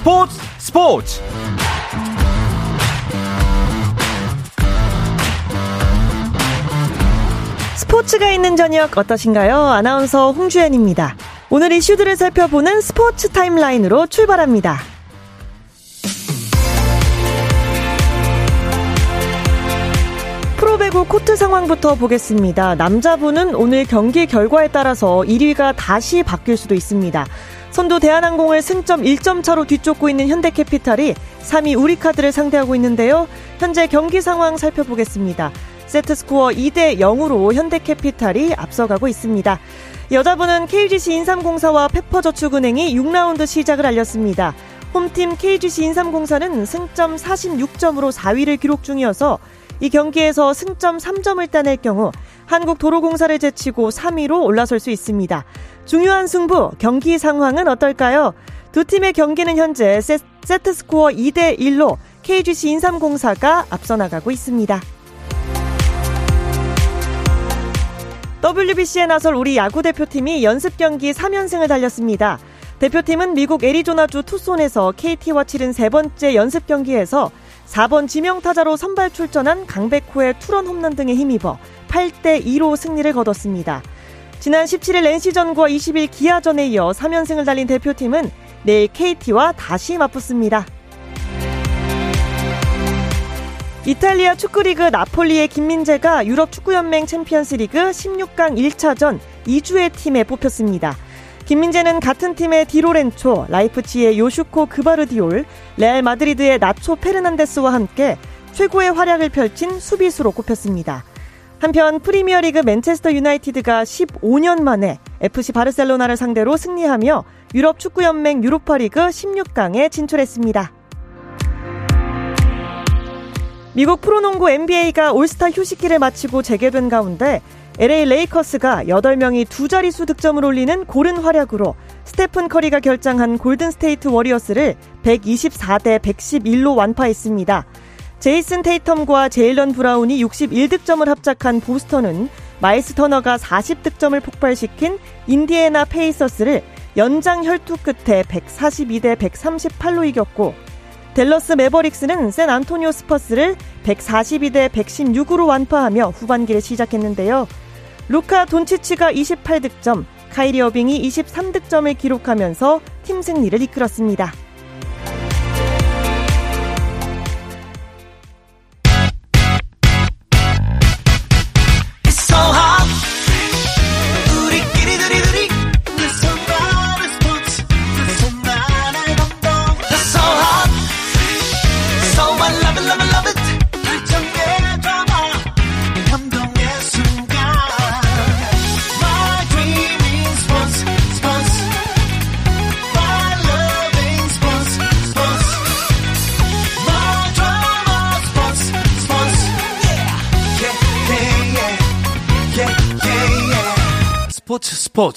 스포츠 스포츠 스포츠가 있는 저녁 어떠신가요? 아나운서 홍주연입니다. 오늘 이슈들을 살펴보는 스포츠 타임라인으로 출발합니다. 프로배구 코트 상황부터 보겠습니다. 남자부는 오늘 경기 결과에 따라서 1위가 다시 바뀔 수도 있습니다. 선두 대한항공을 승점 1점 차로 뒤쫓고 있는 현대캐피탈이 3위 우리카드를 상대하고 있는데요. 현재 경기 상황 살펴보겠습니다. 세트스코어 2대 0으로 현대캐피탈이 앞서가고 있습니다. 여자부는 KGC 인삼공사와 페퍼저축은행이 6라운드 시작을 알렸습니다. 홈팀 KGC 인삼공사는 승점 46점으로 4위를 기록 중이어서 이 경기에서 승점 3점을 따낼 경우 한국도로공사를 제치고 3위로 올라설 수 있습니다. 중요한 승부, 경기 상황은 어떨까요? 두 팀의 경기는 현재 세, 세트 스코어 2대 1로 KGC 인삼공사가 앞서 나가고 있습니다. WBC에 나설 우리 야구 대표팀이 연습 경기 3연승을 달렸습니다. 대표팀은 미국 애리조나주 투손에서 KT와 치른 세 번째 연습 경기에서 4번 지명타자로 선발 출전한 강백호의 투런 홈런 등에 힘입어 8대 2로 승리를 거뒀습니다. 지난 17일 NC전과 20일 기아전에 이어 3연승을 달린 대표팀은 내일 KT와 다시 맞붙습니다. 이탈리아 축구리그 나폴리의 김민재가 유럽 축구연맹 챔피언스리그 16강 1차전 이 주의 팀에 뽑혔습니다. 김민재는 같은 팀의 디로렌초, 라이프치히의 요슈코 그바르디올, 레알 마드리드의 나초 페르난데스와 함께 최고의 활약을 펼친 수비수로 꼽혔습니다. 한편 프리미어리그 맨체스터 유나이티드가 15년 만에 FC 바르셀로나를 상대로 승리하며 유럽 축구연맹 유로파리그 16강에 진출했습니다. 미국 프로농구 NBA가 올스타 휴식기를 마치고 재개된 가운데 LA 레이커스가 8명이 두 자릿수 득점을 올리는 고른 활약으로 스테픈 커리가 결장한 골든 스테이트 워리어스를 124대 111로 완파했습니다. 제이슨 테이텀과 제일런 브라운이 61득점을 합작한 보스턴은 마이스 터너가 40득점을 폭발시킨 인디애나 페이서스를 연장 혈투 끝에 142대 138로 이겼고 댈러스 매버릭스는 샌 안토니오 스퍼스를 142대 116으로 완파하며 후반기를 시작했는데요. 루카 돈치치가 28득점, 카이리 어빙이 23득점을 기록하면서 팀 승리를 이끌었습니다. 스포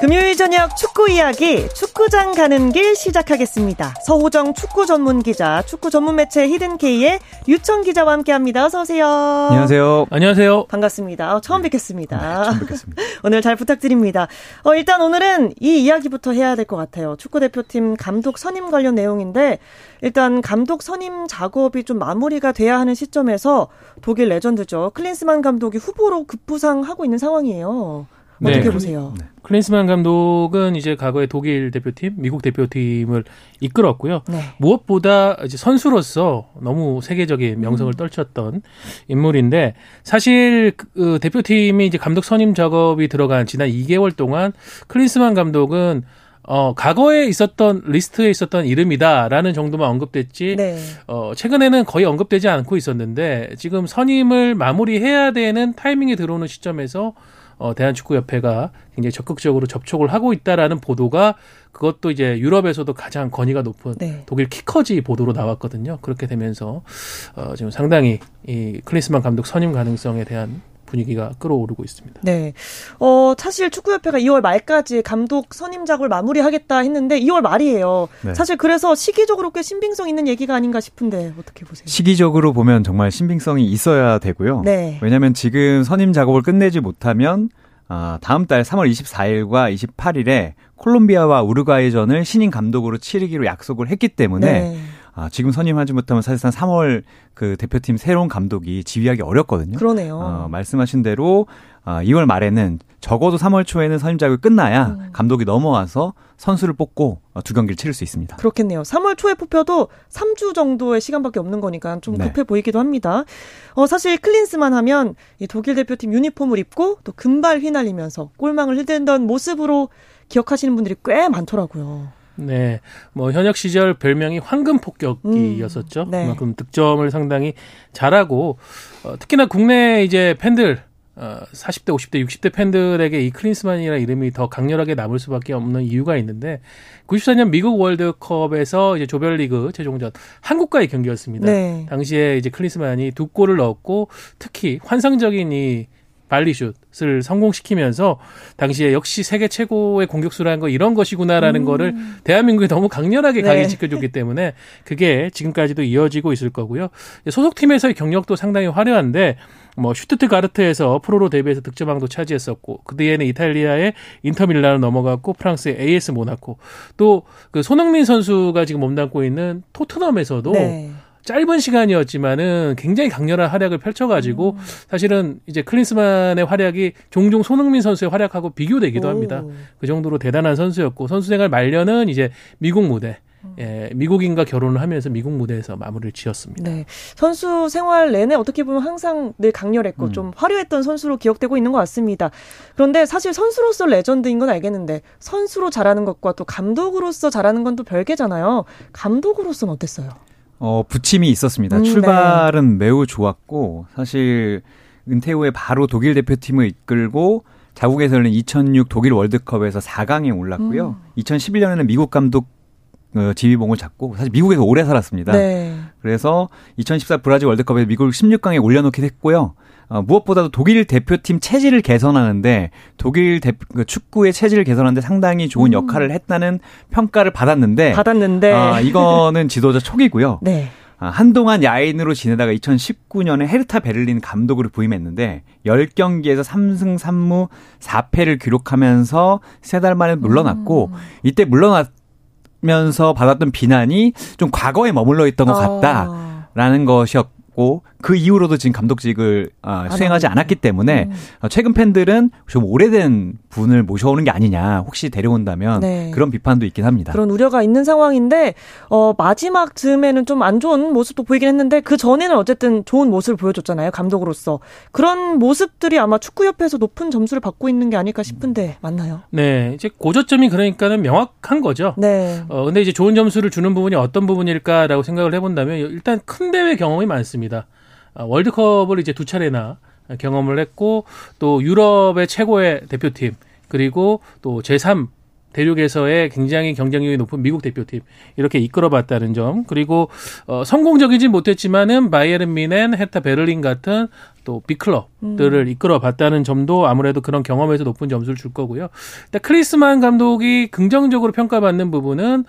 금요일 저녁 축구 이야기 축구장 가는 길 시작하겠습니다. 서호정 축구 전문 기자, 축구 전문 매체 히든케이의 유청 기자와 함께합니다. 어서 오세요. 안녕하세요. 안녕하세요. 반갑습니다. 어, 처음 뵙겠습니다. 네, 처음 뵙겠습니다. 오늘 잘 부탁드립니다. 어, 일단 오늘은 이 이야기부터 해야 될 것 같아요. 축구 대표팀 감독 선임 관련 내용인데 일단 감독 선임 작업이 좀 마무리가 돼야 하는 시점에서 독일 레전드죠. 클린스만 감독이 후보로 급부상하고 있는 상황이에요. 어떻게 네. 보세요? 네. 클린스만 감독은 이제 과거에 독일 대표팀, 미국 대표팀을 이끌었고요. 네. 무엇보다 이제 선수로서 너무 세계적인 명성을 떨쳤던 인물인데 사실 그 대표팀이 이제 감독 선임 작업이 들어간 지난 2개월 동안 클린스만 감독은 어, 과거에 있었던 리스트에 있었던 이름이다라는 정도만 언급됐지 네. 어, 최근에는 거의 언급되지 않고 있었는데 지금 선임을 마무리해야 되는 타이밍에 들어오는 시점에서 어, 대한축구협회가 굉장히 적극적으로 접촉을 하고 있다라는 보도가 그것도 이제 유럽에서도 가장 권위가 높은 네. 독일 키커지 보도로 나왔거든요. 그렇게 되면서 어, 지금 상당히 이 클린스만 감독 선임 가능성에 대한 분위기가 끓어오르고 있습니다. 네. 어, 사실 축구협회가 2월 말까지 감독 선임 작업을 마무리하겠다 했는데 2월 말이에요. 네. 사실 그래서 시기적으로 꽤 신빙성 있는 얘기가 아닌가 싶은데 어떻게 보세요? 시기적으로 보면 정말 신빙성이 있어야 되고요. 네. 왜냐하면 지금 선임 작업을 끝내지 못하면 어, 다음 달 3월 24일과 28일에 콜롬비아와 우루과이전을 신인 감독으로 치르기로 약속을 했기 때문에 네. 아, 지금 선임하지 못하면 사실상 3월 그 대표팀 새로운 감독이 지휘하기 어렵거든요. 그러네요. 어, 말씀하신 대로 어, 2월 말에는 적어도 3월 초에는 선임 자격이 끝나야 음. 감독이 넘어와서 선수를 뽑고 어, 두 경기를 치를 수 있습니다. 그렇겠네요. 3월 초에 뽑혀도 3주 정도의 시간밖에 없는 거니까 좀 네. 급해 네. 보이기도 합니다. 어, 사실 클린스만 하면 이 독일 대표팀 유니폼을 입고 또 금발 휘날리면서 골망을 흔들던 모습으로 기억하시는 분들이 꽤 많더라고요. 네. 뭐 현역 시절 별명이 황금 폭격기였었죠. 음, 네. 그만큼 득점을 상당히 잘하고 어, 특히나 국내 이제 팬들 어, 40대, 50대, 60대 팬들에게 이 클린스만이라는 이름이 더 강렬하게 남을 수밖에 없는 이유가 있는데 94년 미국 월드컵에서 이제 조별리그 최종전 한국과의 경기였습니다. 네. 당시에 이제 클린스만이 두 골을 넣었고 특히 환상적인 이 발리슛을 성공시키면서 당시에 역시 세계 최고의 공격수라는 건 이런 것이구나라는 음. 거를 대한민국에 너무 강렬하게 네. 각인시켜줬기 때문에 그게 지금까지도 이어지고 있을 거고요. 소속 팀에서의 경력도 상당히 화려한데 뭐 슈투트가르트에서 프로로 데뷔해서 득점왕도 차지했었고 그 뒤에는 이탈리아의 인터밀란을 넘어갔고 프랑스의 AS 모나코 또 그 손흥민 선수가 지금 몸담고 있는 토트넘에서도 네. 짧은 시간이었지만은 굉장히 강렬한 활약을 펼쳐가지고 음. 사실은 이제 클린스만의 활약이 종종 손흥민 선수의 활약하고 비교되기도 합니다. 그 정도로 대단한 선수였고 선수 생활 말년은 이제 미국 무대 예, 미국인과 결혼을 하면서 미국 무대에서 마무리를 지었습니다. 네. 선수 생활 내내 어떻게 보면 항상 늘 강렬했고 음. 좀 화려했던 선수로 기억되고 있는 것 같습니다. 그런데 사실 선수로서 레전드인 건 알겠는데 선수로 잘하는 것과 또 감독으로서 잘하는 건 또 별개잖아요. 감독으로서는 어땠어요? 어, 부침이 있었습니다. 음, 출발은 네. 매우 좋았고 사실 은퇴 후에 바로 독일 대표팀을 이끌고 자국에서는 2006 독일 월드컵에서 4강에 올랐고요. 음. 2011년에는 미국 감독 어, 지휘봉을 잡고 사실 미국에서 오래 살았습니다. 네. 그래서 2014 브라질 월드컵에서 미국을 16강에 올려놓기도 했고요. 어, 무엇보다도 독일 대표팀 체질을 개선하는데 독일 대, 그 축구의 체질을 개선하는데 상당히 좋은 음. 역할을 했다는 평가를 받았는데 받았는데 아, 이거는 지도자 촉이고요. 네. 아, 한동안 야인으로 지내다가 2019년에 헤르타 베를린 감독으로 부임했는데 10경기에서 3승 3무 4패를 기록하면서 세 달 만에 물러났고 음. 이때 물러나면서 받았던 비난이 좀 과거에 머물러 있던 것 어. 같다라는 것이었고 없고 그 이후로도 지금 감독직을 어, 수행하지 않았기 때문에 음. 어, 최근 팬들은 좀 오래된 분을 모셔오는 게 아니냐 혹시 데려온다면 네. 그런 비판도 있긴 합니다. 그런 우려가 있는 상황인데 어, 마지막 즈음에는 좀 안 좋은 모습도 보이긴 했는데 그 전에는 어쨌든 좋은 모습을 보여줬잖아요 감독으로서 그런 모습들이 아마 축구협회에서 높은 점수를 받고 있는 게 아닐까 싶은데 맞나요? 네 이제 고저점이 그러니까는 명확한 거죠. 네. 어, 근데 이제 좋은 점수를 주는 부분이 어떤 부분일까라고 생각을 해본다면 일단 큰 대회 경험이 많습니다. 아, 월드컵을 이제 두 차례나 경험을 했고 또 유럽의 최고의 대표팀 그리고 또 제3 대륙에서의 굉장히 경쟁력이 높은 미국 대표팀 이렇게 이끌어봤다는 점 그리고 어, 성공적이지 못했지만은 바이에른 미넨, 헤타 베를린 같은 또 빅클럽들을 음. 이끌어봤다는 점도 아무래도 그런 경험에서 높은 점수를 줄 거고요. 일단 크리스만 감독이 긍정적으로 평가받는 부분은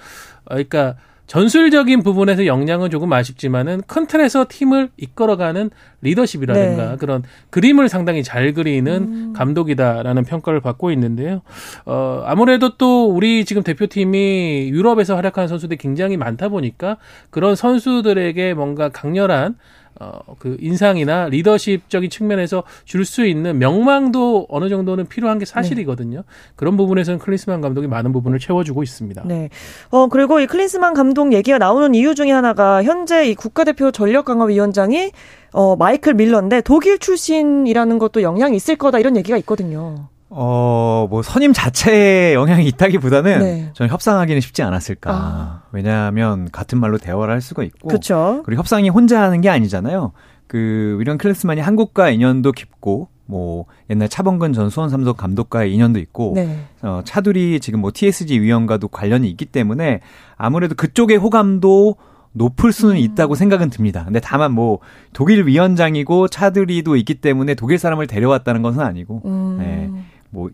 어, 그러니까 전술적인 부분에서 역량은 조금 아쉽지만은 큰 틀에서 팀을 이끌어가는 리더십이라든가 네. 그런 그림을 상당히 잘 그리는 음. 감독이다라는 평가를 받고 있는데요. 어, 아무래도 또 우리 지금 대표팀이 유럽에서 활약하는 선수들이 굉장히 많다 보니까 그런 선수들에게 뭔가 강렬한 어, 그 인상이나 리더십적인 측면에서 줄 수 있는 명망도 어느 정도는 필요한 게 사실이거든요. 네. 그런 부분에서는 클린스만 감독이 많은 부분을 채워주고 있습니다. 네. 어, 그리고 이 클린스만 감독 얘기가 나오는 이유 중에 하나가 현재 이 국가대표 전력 강화 위원장이 어, 마이클 밀러인데 독일 출신이라는 것도 영향이 있을 거다 이런 얘기가 있거든요. 어, 뭐 선임 자체에 영향이 있다기보다는 네. 저는 협상하기는 쉽지 않았을까. 아. 왜냐하면 같은 말로 대화를 할 수가 있고 그쵸. 그리고 협상이 혼자 하는 게 아니잖아요. 그 위리엄 클래스만이 한국과 인연도 깊고 뭐 옛날 차범근 전 수원 삼성 감독과의 인연도 있고 네. 어, 차두리 지금 뭐 TSG 위원과도 관련이 있기 때문에 아무래도 그쪽의 호감도 높을 수는 음. 있다고 생각은 듭니다. 근데 다만 뭐 독일 위원장이고 차두리도 있기 때문에 독일 사람을 데려왔다는 것은 아니고 음. 네. 뭐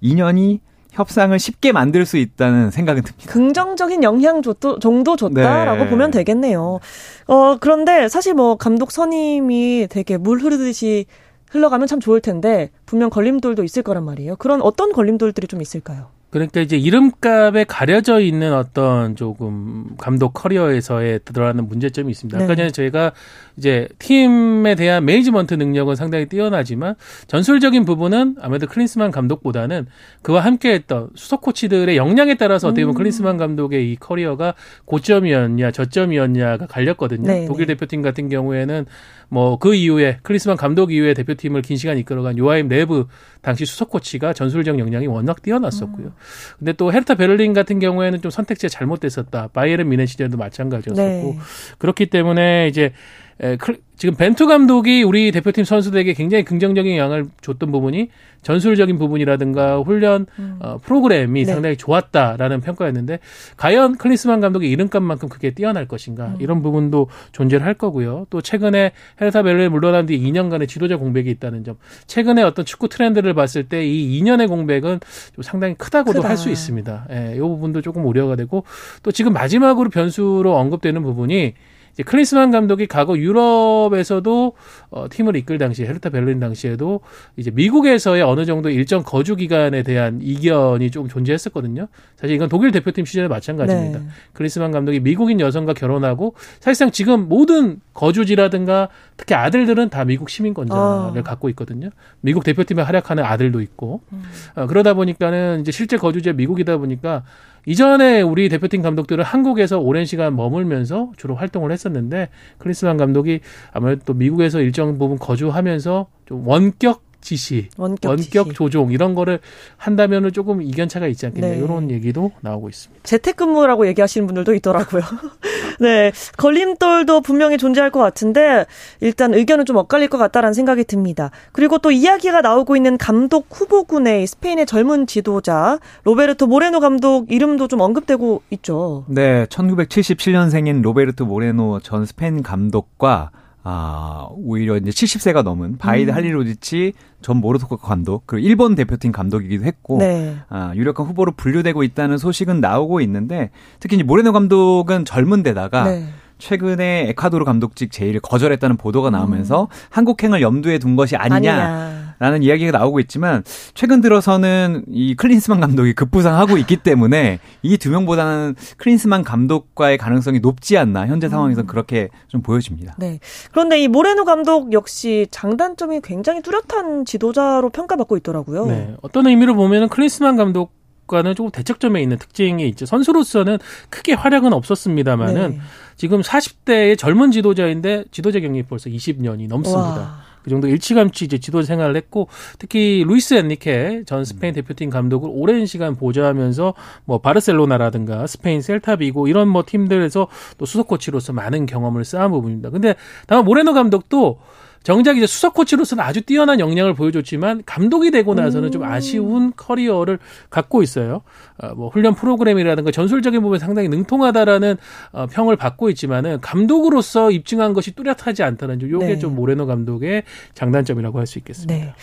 인연이 협상을 쉽게 만들 수 있다는 생각은 듭니다. 긍정적인 영향 정도 줬다라고 네. 보면 되겠네요. 어, 그런데 사실 뭐 감독 선임이 되게 물 흐르듯이 흘러가면 참 좋을 텐데 분명 걸림돌도 있을 거란 말이에요. 그런 어떤 걸림돌들이 좀 있을까요? 그러니까 이제 이름값에 가려져 있는 어떤 조금 감독 커리어에서의 들어가는 문제점이 있습니다. 네. 아까 전에 저희가 이제 팀에 대한 매니지먼트 능력은 상당히 뛰어나지만 전술적인 부분은 아무래도 클린스만 감독보다는 그와 함께했던 수석 코치들의 역량에 따라서 어떻게 보면 음. 클린스만 감독의 이 커리어가 고점이었냐 저점이었냐가 갈렸거든요. 네, 독일 네. 대표팀 같은 경우에는 뭐 그 이후에 클린스만 감독 이후에 대표팀을 긴 시간 이끌어간 요아힘 뢰브 당시 수석 코치가 전술적 역량이 워낙 뛰어났었고요. 음. 근데 또 헤르타 베를린 같은 경우에는 좀 선택지가 잘못됐었다. 바이에른 뮌헨 시절도 마찬가지였었고 네. 그렇기 때문에 이제 에, 지금 벤투 감독이 우리 대표팀 선수들에게 굉장히 긍정적인 영향을 줬던 부분이 전술적인 부분이라든가 훈련 음. 어, 프로그램이 네. 상당히 좋았다라는 평가였는데 과연 클리스만 감독의 이름값만큼 그게 뛰어날 것인가 음. 이런 부분도 존재를 할 거고요. 또 최근에 헤르타 벨레 물러난 뒤 2년간의 지도자 공백이 있다는 점. 최근에 어떤 축구 트렌드를 봤을 때 이 2년의 공백은 좀 상당히 크다고도 할 수 있습니다. 예, 이 부분도 조금 우려가 되고 또 지금 마지막으로 변수로 언급되는 부분이 이제 클리스만 감독이 과거 유럽에서도 어, 팀을 이끌 당시 헤르타 베를린 당시에도 이제 미국에서의 어느 정도 일정 거주 기간에 대한 이견이 좀 존재했었거든요. 사실 이건 독일 대표팀 시절에 마찬가지입니다. 네. 클리스만 감독이 미국인 여성과 결혼하고 사실상 지금 모든 거주지라든가 특히 아들들은 다 미국 시민권자를 어. 갖고 있거든요. 미국 대표팀에 활약하는 아들도 있고 음. 어, 그러다 보니까는 이제 실제 거주지가 미국이다 보니까 이전에 우리 대표팀 감독들은 한국에서 오랜 시간 머물면서 주로 활동을 했었는데 크리스만 감독이 아무래도 또 미국에서 일정 부분 거주하면서 좀 원격 지시, 원격, 원격 지시. 조종 이런 거를 한다면은 조금 이견차가 있지 않겠냐 네. 이런 얘기도 나오고 있습니다. 재택근무라고 얘기하시는 분들도 있더라고요. 네, 걸림돌도 분명히 존재할 것 같은데 일단 의견은 좀 엇갈릴 것 같다라는 생각이 듭니다. 그리고 또 이야기가 나오고 있는 감독 후보군의 스페인의 젊은 지도자 로베르토 모레노 감독 이름도 좀 언급되고 있죠. 네, 1977년생인 로베르토 모레노 전 스페인 감독과 아, 오히려 이제 70세가 넘은 바히드 음. 할릴호지치 전 모로코 감독, 그리고 일본 대표팀 감독이기도 했고, 네. 아, 유력한 후보로 분류되고 있다는 소식은 나오고 있는데, 특히 이제 모레노 감독은 젊은 데다가, 네. 최근에 에콰도르 감독직 제의를 거절했다는 보도가 나오면서 음. 한국행을 염두에 둔 것이 아니냐라는 아니냐. 이야기가 나오고 있지만 최근 들어서는 이 클린스만 감독이 급부상하고 있기 때문에 이 두 명보다는 클린스만 감독과의 가능성이 높지 않나 현재 상황에서 음. 그렇게 좀 보여집니다. 네. 그런데 이 모레노 감독 역시 장단점이 굉장히 뚜렷한 지도자로 평가받고 있더라고요. 네. 어떤 의미로 보면은 클린스만 감독 과는 조금 대척점에 있는 특징이 있죠. 선수로서는 크게 활약은 없었습니다만은 네. 지금 40대의 젊은 지도자인데 지도자 경력이 벌써 20년이 넘습니다. 와. 그 정도 일치감치 이제 지도 생활을 했고 특히 루이스 엔리케 전 스페인 대표팀 감독을 오랜 시간 보좌하면서 뭐 바르셀로나라든가 스페인 셀타비고 이런 뭐 팀들에서 또 수석 코치로서 많은 경험을 쌓은 부분입니다. 근데 다만 모레노 감독도 정작 이제 수석 코치로서는 아주 뛰어난 역량을 보여줬지만 감독이 되고 나서는 음. 좀 아쉬운 커리어를 갖고 있어요. 어, 뭐 훈련 프로그램이라든가 전술적인 부분에 상당히 능통하다라는 어, 평을 받고 있지만은 감독으로서 입증한 것이 뚜렷하지 않다는 점. 요게 네. 좀 모레노 감독의 장단점이라고 할 수 있겠습니다. 네.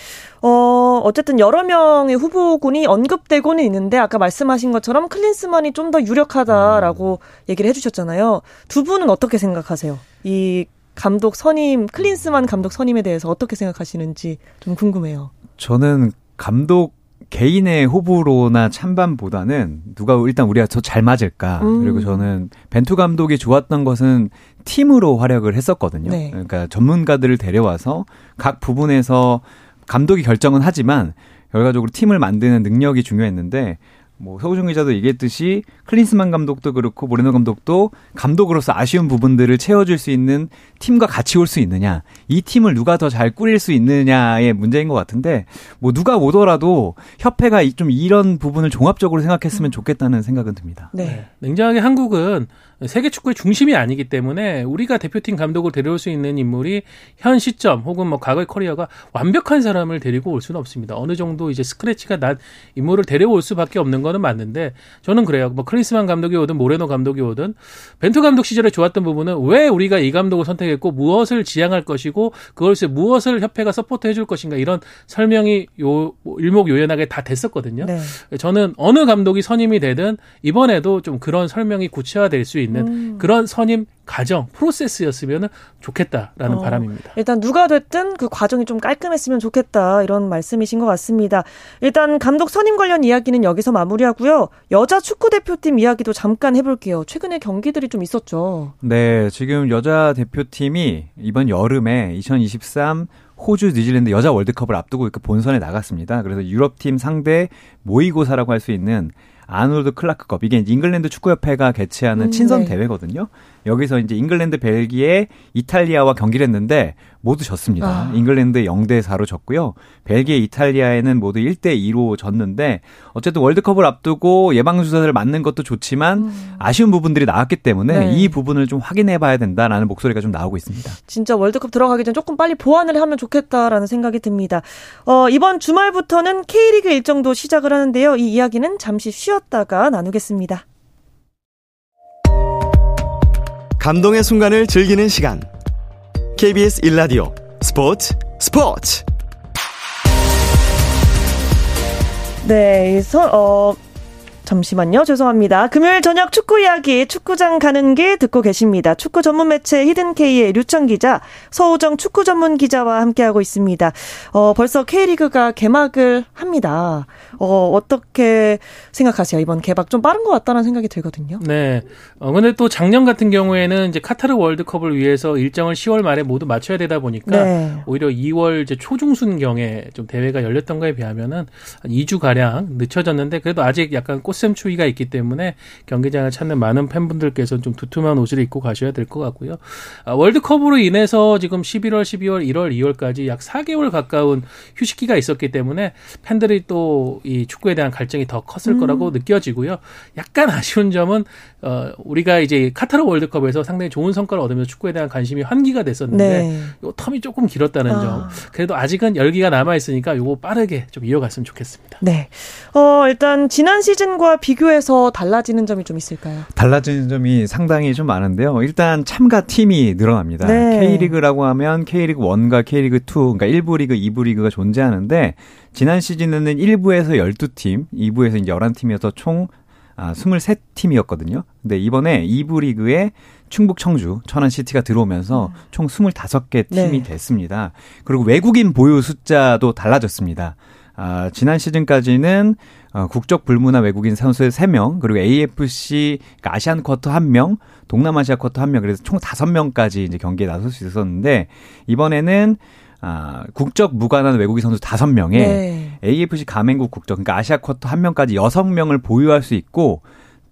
어, 어쨌든 여러 명의 후보군이 언급되고는 있는데 아까 말씀하신 것처럼 클린스만이 좀 더 유력하다라고 음. 얘기를 해주셨잖아요. 두 분은 어떻게 생각하세요? 이 감독 선임 클린스만 감독 선임에 대해서 어떻게 생각하시는지 좀 궁금해요. 저는 감독 개인의 호불호나 찬반보다는 누가 일단 우리가 더 잘 맞을까 음. 그리고 저는 벤투 감독이 좋았던 것은 팀으로 활약을 했었거든요. 네. 그러니까 전문가들을 데려와서 각 부분에서 감독이 결정은 하지만 결과적으로 팀을 만드는 능력이 중요했는데 뭐 서우정 기자도 얘기했듯이 클린스만 감독도 그렇고 모레노 감독도 감독으로서 아쉬운 부분들을 채워줄 수 있는 팀과 같이 올 수 있느냐 이 팀을 누가 더 잘 꾸릴 수 있느냐의 문제인 것 같은데 뭐 누가 오더라도 협회가 좀 이런 부분을 종합적으로 생각했으면 좋겠다는 생각은 듭니다. 네. 네. 냉정하게 한국은 세계 축구의 중심이 아니기 때문에 우리가 대표팀 감독을 데려올 수 있는 인물이 현 시점 혹은 뭐 과거의 커리어가 완벽한 사람을 데리고 올 수는 없습니다. 어느 정도 이제 스크래치가 난 인물을 데려올 수밖에 없는 거는 맞는데 저는 그래요. 뭐 클린스만 감독이 오든 모레노 감독이 오든 벤투 감독 시절에 좋았던 부분은 왜 우리가 이 감독을 선택했고 무엇을 지향할 것이고 그것을 무엇을 협회가 서포트 해 줄 것인가 이런 설명이 요 일목요연하게 다 됐었거든요. 네. 저는 어느 감독이 선임이 되든 이번에도 좀 그런 설명이 구체화될 수 있는 있는 음. 그런 선임 과정 프로세스였으면 좋겠다라는 어, 바람입니다. 일단 누가 됐든 그 과정이 좀 깔끔했으면 좋겠다 이런 말씀이신 것 같습니다. 일단 감독 선임 관련 이야기는 여기서 마무리하고요. 여자 축구 대표팀 이야기도 잠깐 해볼게요. 최근에 경기들이 좀 있었죠. 네, 지금 여자 대표팀이 이번 여름에 2023 호주, 뉴질랜드 여자 월드컵을 앞두고 본선에 나갔습니다. 그래서 유럽 팀 상대 모의고사라고 할 수 있는 아놀드 클라크컵 이게 잉글랜드 축구협회가 개최하는 음, 친선 네. 대회거든요. 여기서 이제 잉글랜드, 벨기에, 이탈리아와 경기를 했는데 모두 졌습니다. 아. 잉글랜드 0대 4로 졌고요. 벨기에, 이탈리아에는 모두 1대 2로 졌는데 어쨌든 월드컵을 앞두고 예방 주사를 맞는 것도 좋지만 음. 아쉬운 부분들이 나왔기 때문에 네. 이 부분을 좀 확인해 봐야 된다라는 목소리가 좀 나오고 있습니다. 진짜 월드컵 들어가기 전 조금 빨리 보완을 하면 좋겠다라는 생각이 듭니다. 어, 이번 주말부터는 K리그 일정도 시작을 하는데요. 이 이야기는 잠시 쉬 었다가 나누겠습니다. 감동의 순간을 즐기는 시간. KBS 일라디오 스포츠 스포츠. 네, 서, 어, 잠시만요. 죄송합니다. 금요일 저녁 축구 이야기 축구장 가는 길 듣고 계십니다. 축구 전문 매체 히든K의 류청 기자, 서우정 축구 전문 기자와 함께하고 있습니다. 어, 벌써 K리그가 개막을 합니다. 어, 어떻게 생각하세요? 이번 개막 좀 빠른 것 같다는 생각이 들거든요. 네. 어, 근데 또 작년 같은 경우에는 이제 카타르 월드컵을 위해서 일정을 10월 말에 모두 맞춰야 되다 보니까 네. 오히려 2월 이제 초중순경에 좀 대회가 열렸던 거에 비하면은 한 2주 가량 늦춰졌는데 그래도 아직 약간 꽃샘 추위가 있기 때문에 경기장을 찾는 많은 팬분들께서 좀 두툼한 옷을 입고 가셔야 될 것 같고요. 아, 월드컵으로 인해서 지금 11월, 12월, 1월, 2월까지 약 4개월 가까운 휴식기가 있었기 때문에 팬들이 또 이 축구에 대한 갈증이 더 컸을 음. 거라고 느껴지고요. 약간 아쉬운 점은 어 우리가 이제 카타르 월드컵에서 상당히 좋은 성과를 얻으면서 축구에 대한 관심이 환기가 됐었는데 네. 요 텀이 조금 길었다는 아. 점. 그래도 아직은 열기가 남아 있으니까 요거 빠르게 좀 이어갔으면 좋겠습니다. 네. 어 일단 지난 시즌과 비교해서 달라지는 점이 좀 있을까요? 달라지는 점이 상당히 좀 많은데요. 일단 참가 팀이 늘어납니다. 네. K리그라고 하면 K리그 1과 K리그 2, 그러니까 1부 리그, 2부 리그가 존재하는데 지난 시즌에는 1부에서 12팀, 2부에서 이제 11팀이어서 총 아, 23팀이었거든요. 근데 이번에 2부 리그에 충북 청주, 천안 시티가 들어오면서 음. 총 25개 팀이 네. 됐습니다. 그리고 외국인 보유 숫자도 달라졌습니다. 아, 지난 시즌까지는 어, 국적 불문화 외국인 선수 3명, 그리고 AFC 그러니까 아시안 쿼터 1명, 동남아시아 쿼터 1명, 그래서 총 5명까지 이제 경기에 나설 수 있었는데 이번에는 아, 국적 무관한 외국인 선수 5명에 네. AFC 가맹국 국적, 그러니까 아시아 쿼터 1명까지 6명을 보유할 수 있고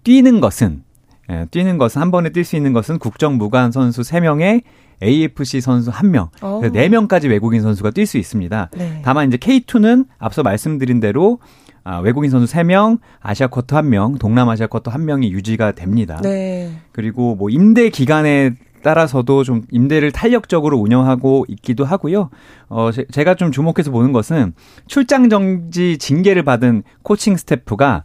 뛰는 것은 예, 뛰는 것은 한 번에 뛸 수 있는 것은 국적 무관 선수 3명에 AFC 선수 1명, 어. 4명까지 외국인 선수가 뛸 수 있습니다. 네. 다만 이제 K2는 앞서 말씀드린 대로 아, 외국인 선수 3명, 아시아 쿼터 1명, 동남아시아 쿼터 1명이 유지가 됩니다. 네. 그리고 뭐 임대 기간에 따라서도 좀 임대를 탄력적으로 운영하고 있기도 하고요. 어, 제가 좀 주목해서 보는 것은 출장 정지 징계를 받은 코칭 스태프가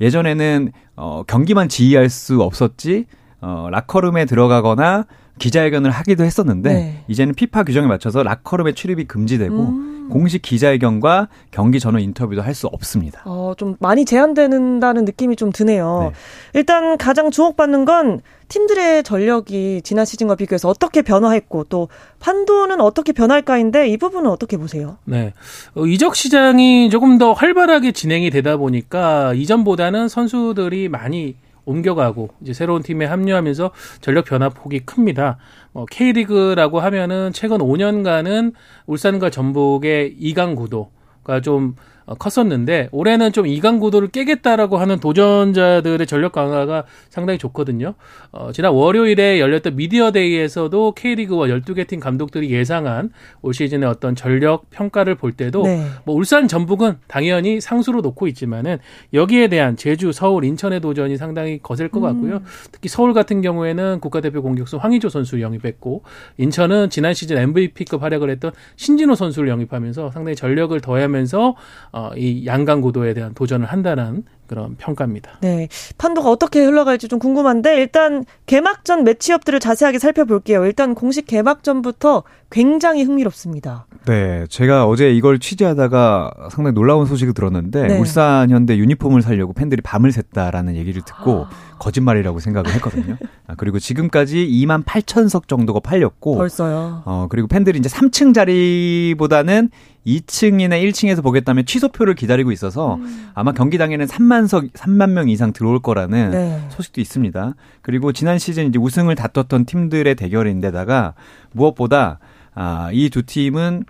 예전에는 어, 경기만 지휘할 수 없었지 어, 라커룸에 들어가거나 기자회견을 하기도 했었는데 네. 이제는 피파 규정에 맞춰서 라커룸의 출입이 금지되고 음. 공식 기자회견과 경기 전후 인터뷰도 할 수 없습니다. 어, 좀 많이 제한된다는 느낌이 좀 드네요. 네. 일단 가장 주목받는 건 팀들의 전력이 지난 시즌과 비교해서 어떻게 변화했고 또 판도는 어떻게 변할까인데 이 부분은 어떻게 보세요? 네. 어, 이적 시장이 조금 더 활발하게 진행이 되다 보니까 이전보다는 선수들이 많이 옮겨가고 이제 새로운 팀에 합류하면서 전력 변화 폭이 큽니다. 어, K리그라고 하면은 최근 5년간은 울산과 전북의 2강 구도가 좀 어, 컸었는데 올해는 좀 이강 구도를 깨겠다라고 하는 도전자들의 전력 강화가 상당히 좋거든요. 어, 지난 월요일에 열렸던 미디어데이에서도 K리그와 12개 팀 감독들이 예상한 올 시즌의 어떤 전력 평가를 볼 때도 네. 뭐 울산 전북은 당연히 상수로 놓고 있지만은 여기에 대한 제주, 서울, 인천의 도전이 상당히 거셀 것 같고요. 음. 특히 서울 같은 경우에는 국가대표 공격수 황의조 선수 영입했고 인천은 지난 시즌 MVP급 활약을 했던 신진호 선수를 영입하면서 상당히 전력을 더하면서 어, 이 양강 구도에 대한 도전을 한다는 그런 평가입니다. 네. 판도가 어떻게 흘러갈지 좀 궁금한데 일단 개막전 매치업들을 자세하게 살펴볼게요. 일단 공식 개막전부터 굉장히 흥미롭습니다. 네. 제가 어제 이걸 취재하다가 상당히 놀라운 소식을 들었는데 네. 울산 현대 유니폼을 살려고 팬들이 밤을 샜다라는 얘기를 듣고 아... 거짓말이라고 생각을 했거든요. 아, 그리고 지금까지 2만 8천 석 정도가 팔렸고 벌써요. 어, 그리고 팬들이 이제 3층 자리보다는 2층이나 1층에서 보겠다면 취소표를 기다리고 있어서 음. 아마 경기 당에는 3만 석 3만 명 이상 들어올 거라는 네. 소식도 있습니다. 그리고 지난 시즌 이제 우승을 다퉜던 팀들의 대결인데다가 무엇보다 아, 이 두 팀은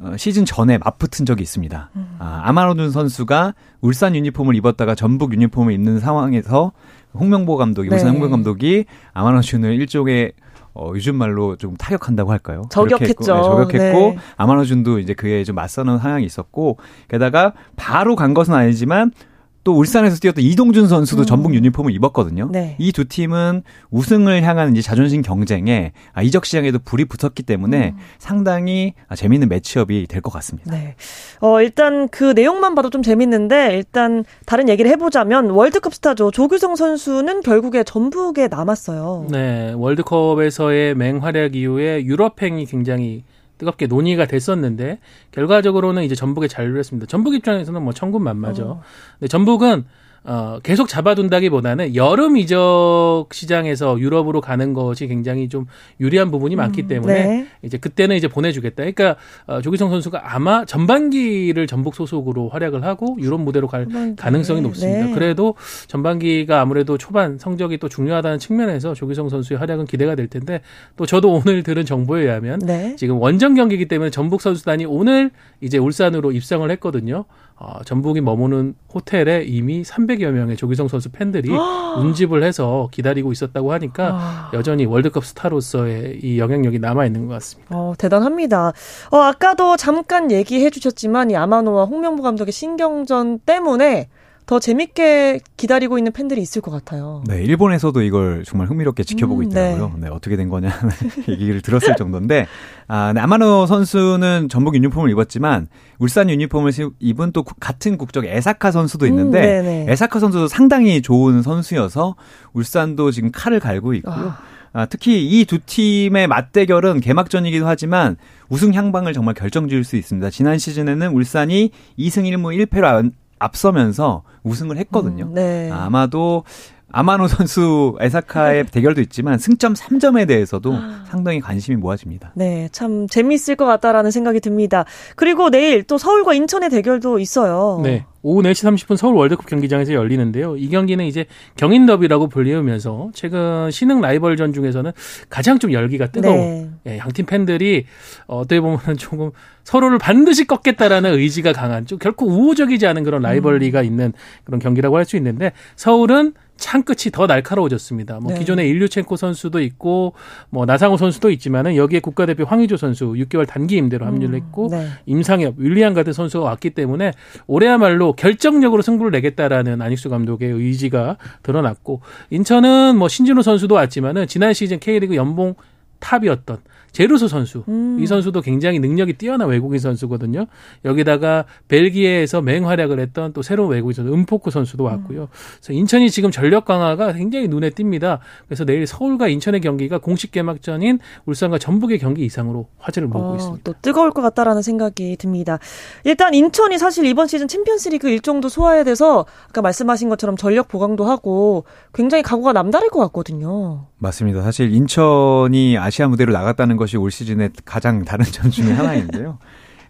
어, 시즌 전에 맞붙은 적이 있습니다. 음. 아, 아마노둔 선수가 울산 유니폼을 입었다가 전북 유니폼을 입는 상황에서 홍명보 감독이 네. 울산 홍명보 감독이 아마노둔을 일종의 어, 요즘 말로 좀 타격한다고 할까요? 저격했죠. 네, 저격했고 네. 아마노준도 이제 그에 좀 맞서는 상황이 있었고 게다가 바로 간 것은 아니지만 또 울산에서 뛰었던 이동준 선수도 음. 전북 유니폼을 입었거든요. 네. 이두 팀은 우승을 향한 이제 자존심 경쟁에 아, 이적 시장에도 불이 붙었기 때문에 음. 상당히 아, 재미있는 매치업이 될 것 같습니다. 네. 어, 일단 그 내용만 봐도 좀 재밌는데 일단 다른 얘기를 해보자면 월드컵 스타죠 조규성 선수는 결국에 전북에 남았어요. 네, 월드컵에서의 맹활약 이후에 유럽행이 굉장히 뜨겁게 논의가 됐었는데 결과적으로는 이제 전북에 잔류했습니다. 전북 입장에서는 뭐 천군만마죠. 어. 근데 전북은 어, 계속 잡아둔다기보다는 여름 이적 시장에서 유럽으로 가는 것이 굉장히 좀 유리한 부분이 많기 음, 때문에 네. 이제 그때는 이제 보내주겠다. 그러니까 어, 조기성 선수가 아마 전반기를 전북 소속으로 활약을 하고 유럽 무대로 갈 전반기. 가능성이 높습니다. 네. 그래도 전반기가 아무래도 초반 성적이 또 중요하다는 측면에서 조기성 선수의 활약은 기대가 될 텐데 또 저도 오늘 들은 정보에 의하면 네. 지금 원정 경기이기 때문에 전북 선수단이 오늘 이제 울산으로 입성을 했거든요. 어, 전북이 머무는 호텔에 이미 300여 명의 조기성 선수 팬들이 운집을 해서 기다리고 있었다고 하니까 아. 여전히 월드컵 스타로서의 이 영향력이 남아 있는 것 같습니다. 어, 대단합니다. 어, 아까도 잠깐 얘기해 주셨지만 이 아마노와 홍명보 감독의 신경전 때문에 더 재밌게 기다리고 있는 팬들이 있을 것 같아요. 네, 일본에서도 이걸 정말 흥미롭게 지켜보고 음, 있더라고요. 네. 네. 어떻게 된 거냐 얘기를 들었을 정도인데, 아, 나마노 선수는 전북 유니폼을 입었지만 울산 유니폼을 입은 또 같은 국적 에사카 선수도 음, 있는데, 음, 에사카 선수도 상당히 좋은 선수여서 울산도 지금 칼을 갈고 있고요. 아. 아, 특히 이 두 팀의 맞대결은 개막전이기도 하지만 우승 향방을 정말 결정지을 수 있습니다. 지난 시즌에는 울산이 2승 1무 1패로 앞서면서 우승을 했거든요. 음, 네. 아마도 아마노 선수 에사카의 대결도 있지만 승점 3점에 대해서도 아. 상당히 관심이 모아집니다. 네, 참 재밌을 것 같다라는 생각이 듭니다. 그리고 내일 또 서울과 인천의 대결도 있어요. 네. 오후 4시 30분 서울 월드컵 경기장에서 열리는데요. 이 경기는 이제 경인 더비라고 불리우면서 최근 신흥 라이벌전 중에서는 가장 좀 열기가 뜨거운 네. 예, 양팀 팬들이 어떻게 보면 조금 서로를 반드시 꺾겠다라는 의지가 강한 좀 결코 우호적이지 않은 그런 라이벌리가 음. 있는 그런 경기라고 할 수 있는데 서울은 창 끝이 더 날카로워졌습니다. 뭐 네. 기존에 일류첸코 선수도 있고 뭐 나상호 선수도 있지만은 여기에 국가대표 황의조 선수 6개월 단기 임대로 합류를 음, 했고 음, 네. 임상엽, 윌리안 같은 선수가 왔기 때문에 올해야말로 결정력으로 승부를 내겠다라는 안익수 감독의 의지가 드러났고 인천은 뭐 신진호 선수도 왔지만은 지난 시즌 K리그 연봉 탑이었던 제루소 선수. 음. 이 선수도 굉장히 능력이 뛰어난 외국인 선수거든요. 여기다가 벨기에에서 맹활약을 했던 또 새로운 외국인 선수 은포크 선수도 왔고요. 음. 그래서 인천이 지금 전력 강화가 굉장히 눈에 띕니다. 그래서 내일 서울과 인천의 경기가 공식 개막전인 울산과 전북의 경기 이상으로 화제를 모으고 어, 있습니다. 또 뜨거울 것 같다라는 생각이 듭니다. 일단 인천이 사실 이번 시즌 챔피언스리그 일정도 소화해야 돼서 아까 말씀하신 것처럼 전력 보강도 하고 굉장히 각오가 남다를 것 같거든요. 맞습니다. 사실 인천이 아시아 무대로 나갔다는 것이 올 시즌의 가장 다른 점 중에 하나인데요.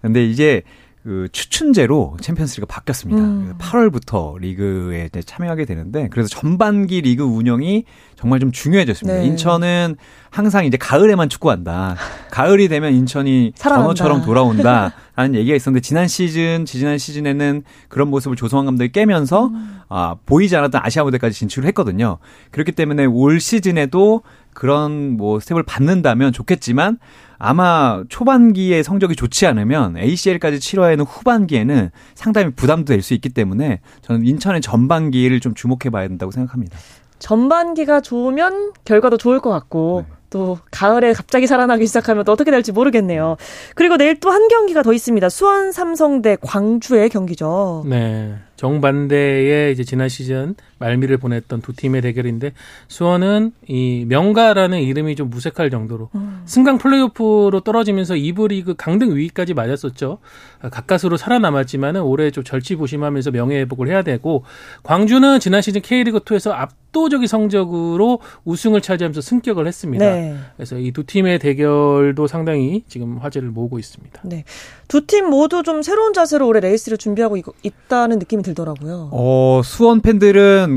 근데 이제 그 추춘제로 챔피언스리가 바뀌었습니다. 음. 8월부터 리그에 이제 참여하게 되는데 그래서 전반기 리그 운영이 정말 좀 중요해졌습니다. 네. 인천은 항상 이제 가을에만 축구한다. 가을이 되면 인천이 전어처럼 돌아온다. 라는 얘기가 있었는데 지난 시즌, 지지난 시즌에는 그런 모습을 조성환 감독이 깨면서 음. 아, 보이지 않았던 아시아 무대까지 진출을 했거든요. 그렇기 때문에 올 시즌에도 그런 뭐 스텝을 받는다면 좋겠지만 아마 초반기에 성적이 좋지 않으면 ACL까지 치러야 하는 후반기에는 상당히 부담도 될 수 있기 때문에 저는 인천의 전반기를 좀 주목해 봐야 된다고 생각합니다. 전반기가 좋으면 결과도 좋을 것 같고 네. 또 가을에 갑자기 살아나기 시작하면 또 어떻게 될지 모르겠네요. 그리고 내일 또 한 경기가 더 있습니다. 수원 삼성대 광주의 경기죠. 네. 정반대의 이제 지난 시즌 말미를 보냈던 두 팀의 대결인데 수원은 이 명가라는 이름이 좀 무색할 정도로 음. 승강 플레이오프로 떨어지면서 2부 리그 강등 위기까지 맞았었죠. 가까스로 살아남았지만은 올해 좀 절치부심하면서 명예 회복을 해야 되고 광주는 지난 시즌 K리그 2에서 압도적인 성적으로 우승을 차지하면서 승격을 했습니다. 네. 그래서 이 두 팀의 대결도 상당히 지금 화제를 모으고 있습니다. 네. 두 팀 모두 좀 새로운 자세로 올해 레이스를 준비하고 있다는 느낌이 들더라고요. 어, 수원 팬들은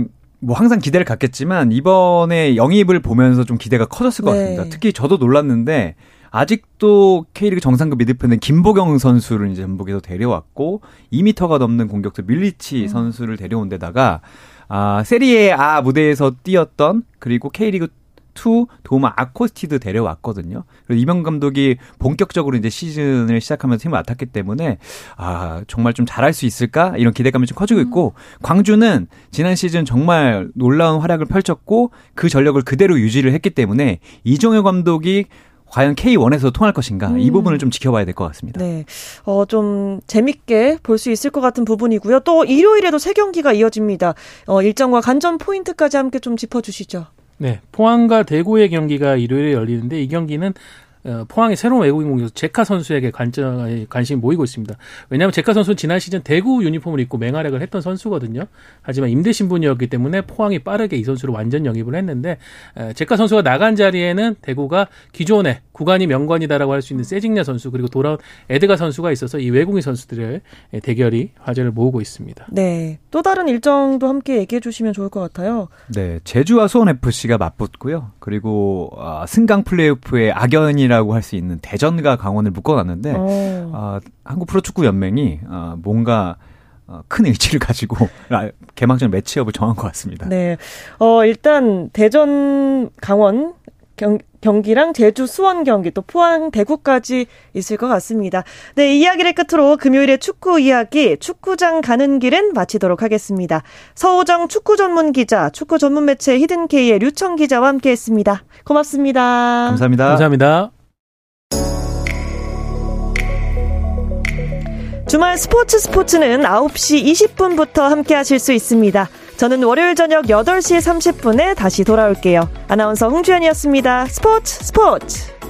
뭐 항상 기대를 갖겠지만 이번에 영입을 보면서 좀 기대가 커졌을 것 네. 같습니다. 특히 저도 놀랐는데 아직도 K리그 정상급 미드필더 김보경 선수를 이제 전북에서 데려왔고 2미터가 넘는 공격수 밀리치 음. 선수를 데려온 데다가 아, 세리에 아 무대에서 뛰었던 그리고 K리그 2 도마 아코스티드 데려왔거든요. 그래서 이명 감독이 본격적으로 이제 시즌을 시작하면서 팀을 맡았기 때문에 아 정말 좀 잘할 수 있을까 이런 기대감이 좀 커지고 있고 음. 광주는 지난 시즌 정말 놀라운 활약을 펼쳤고 그 전력을 그대로 유지를 했기 때문에 이종효 감독이 과연 K1에서 통할 것인가 음. 이 부분을 좀 지켜봐야 될 것 같습니다. 네, 어, 좀 재밌게 볼 수 있을 것 같은 부분이고요. 또 일요일에도 세 경기가 이어집니다. 어, 일정과 관전 포인트까지 함께 좀 짚어주시죠. 네, 포항과 대구의 경기가 일요일에 열리는데 이 경기는 어, 포항의 새로운 외국인 공격수 제카 선수에게 관점, 관심이 모이고 있습니다. 왜냐하면 제카 선수는 지난 시즌 대구 유니폼을 입고 맹활약을 했던 선수거든요. 하지만 임대 신분이었기 때문에 포항이 빠르게 이 선수를 완전 영입을 했는데 제카 선수가 나간 자리에는 대구가 기존에 구간이 명관이다라고 할 수 있는 세징야 선수 그리고 돌아온 에드가 선수가 있어서 이 외국인 선수들의 대결이 화제를 모으고 있습니다. 네, 또 다른 일정도 함께 얘기해 주시면 좋을 것 같아요. 네, 제주와 수원 FC가 맞붙고요. 그리고 어, 승강 플레이오프의 악연이 이라고 할 수 있는 대전과 강원을 묶어놨는데 어, 한국 프로축구 연맹이 어, 뭔가 어, 큰 의지를 가지고 개막전 매치업을 정한 것 같습니다. 네, 어, 일단 대전 강원 경, 경기랑 제주 수원 경기 또 포항 대구까지 있을 것 같습니다. 네, 이야기를 끝으로 금요일에 축구 이야기 축구장 가는 길은 마치도록 하겠습니다. 서우정 축구 전문 기자, 축구 전문 매체 히든케이의 류청 기자와 함께 했습니다. 고맙습니다. 감사합니다. 감사합니다. 주말 스포츠 스포츠는 9시 20분부터 함께 하실 수 있습니다. 저는 월요일 저녁 8시 30분에 다시 돌아올게요. 아나운서 홍주연이었습니다. 스포츠 스포츠!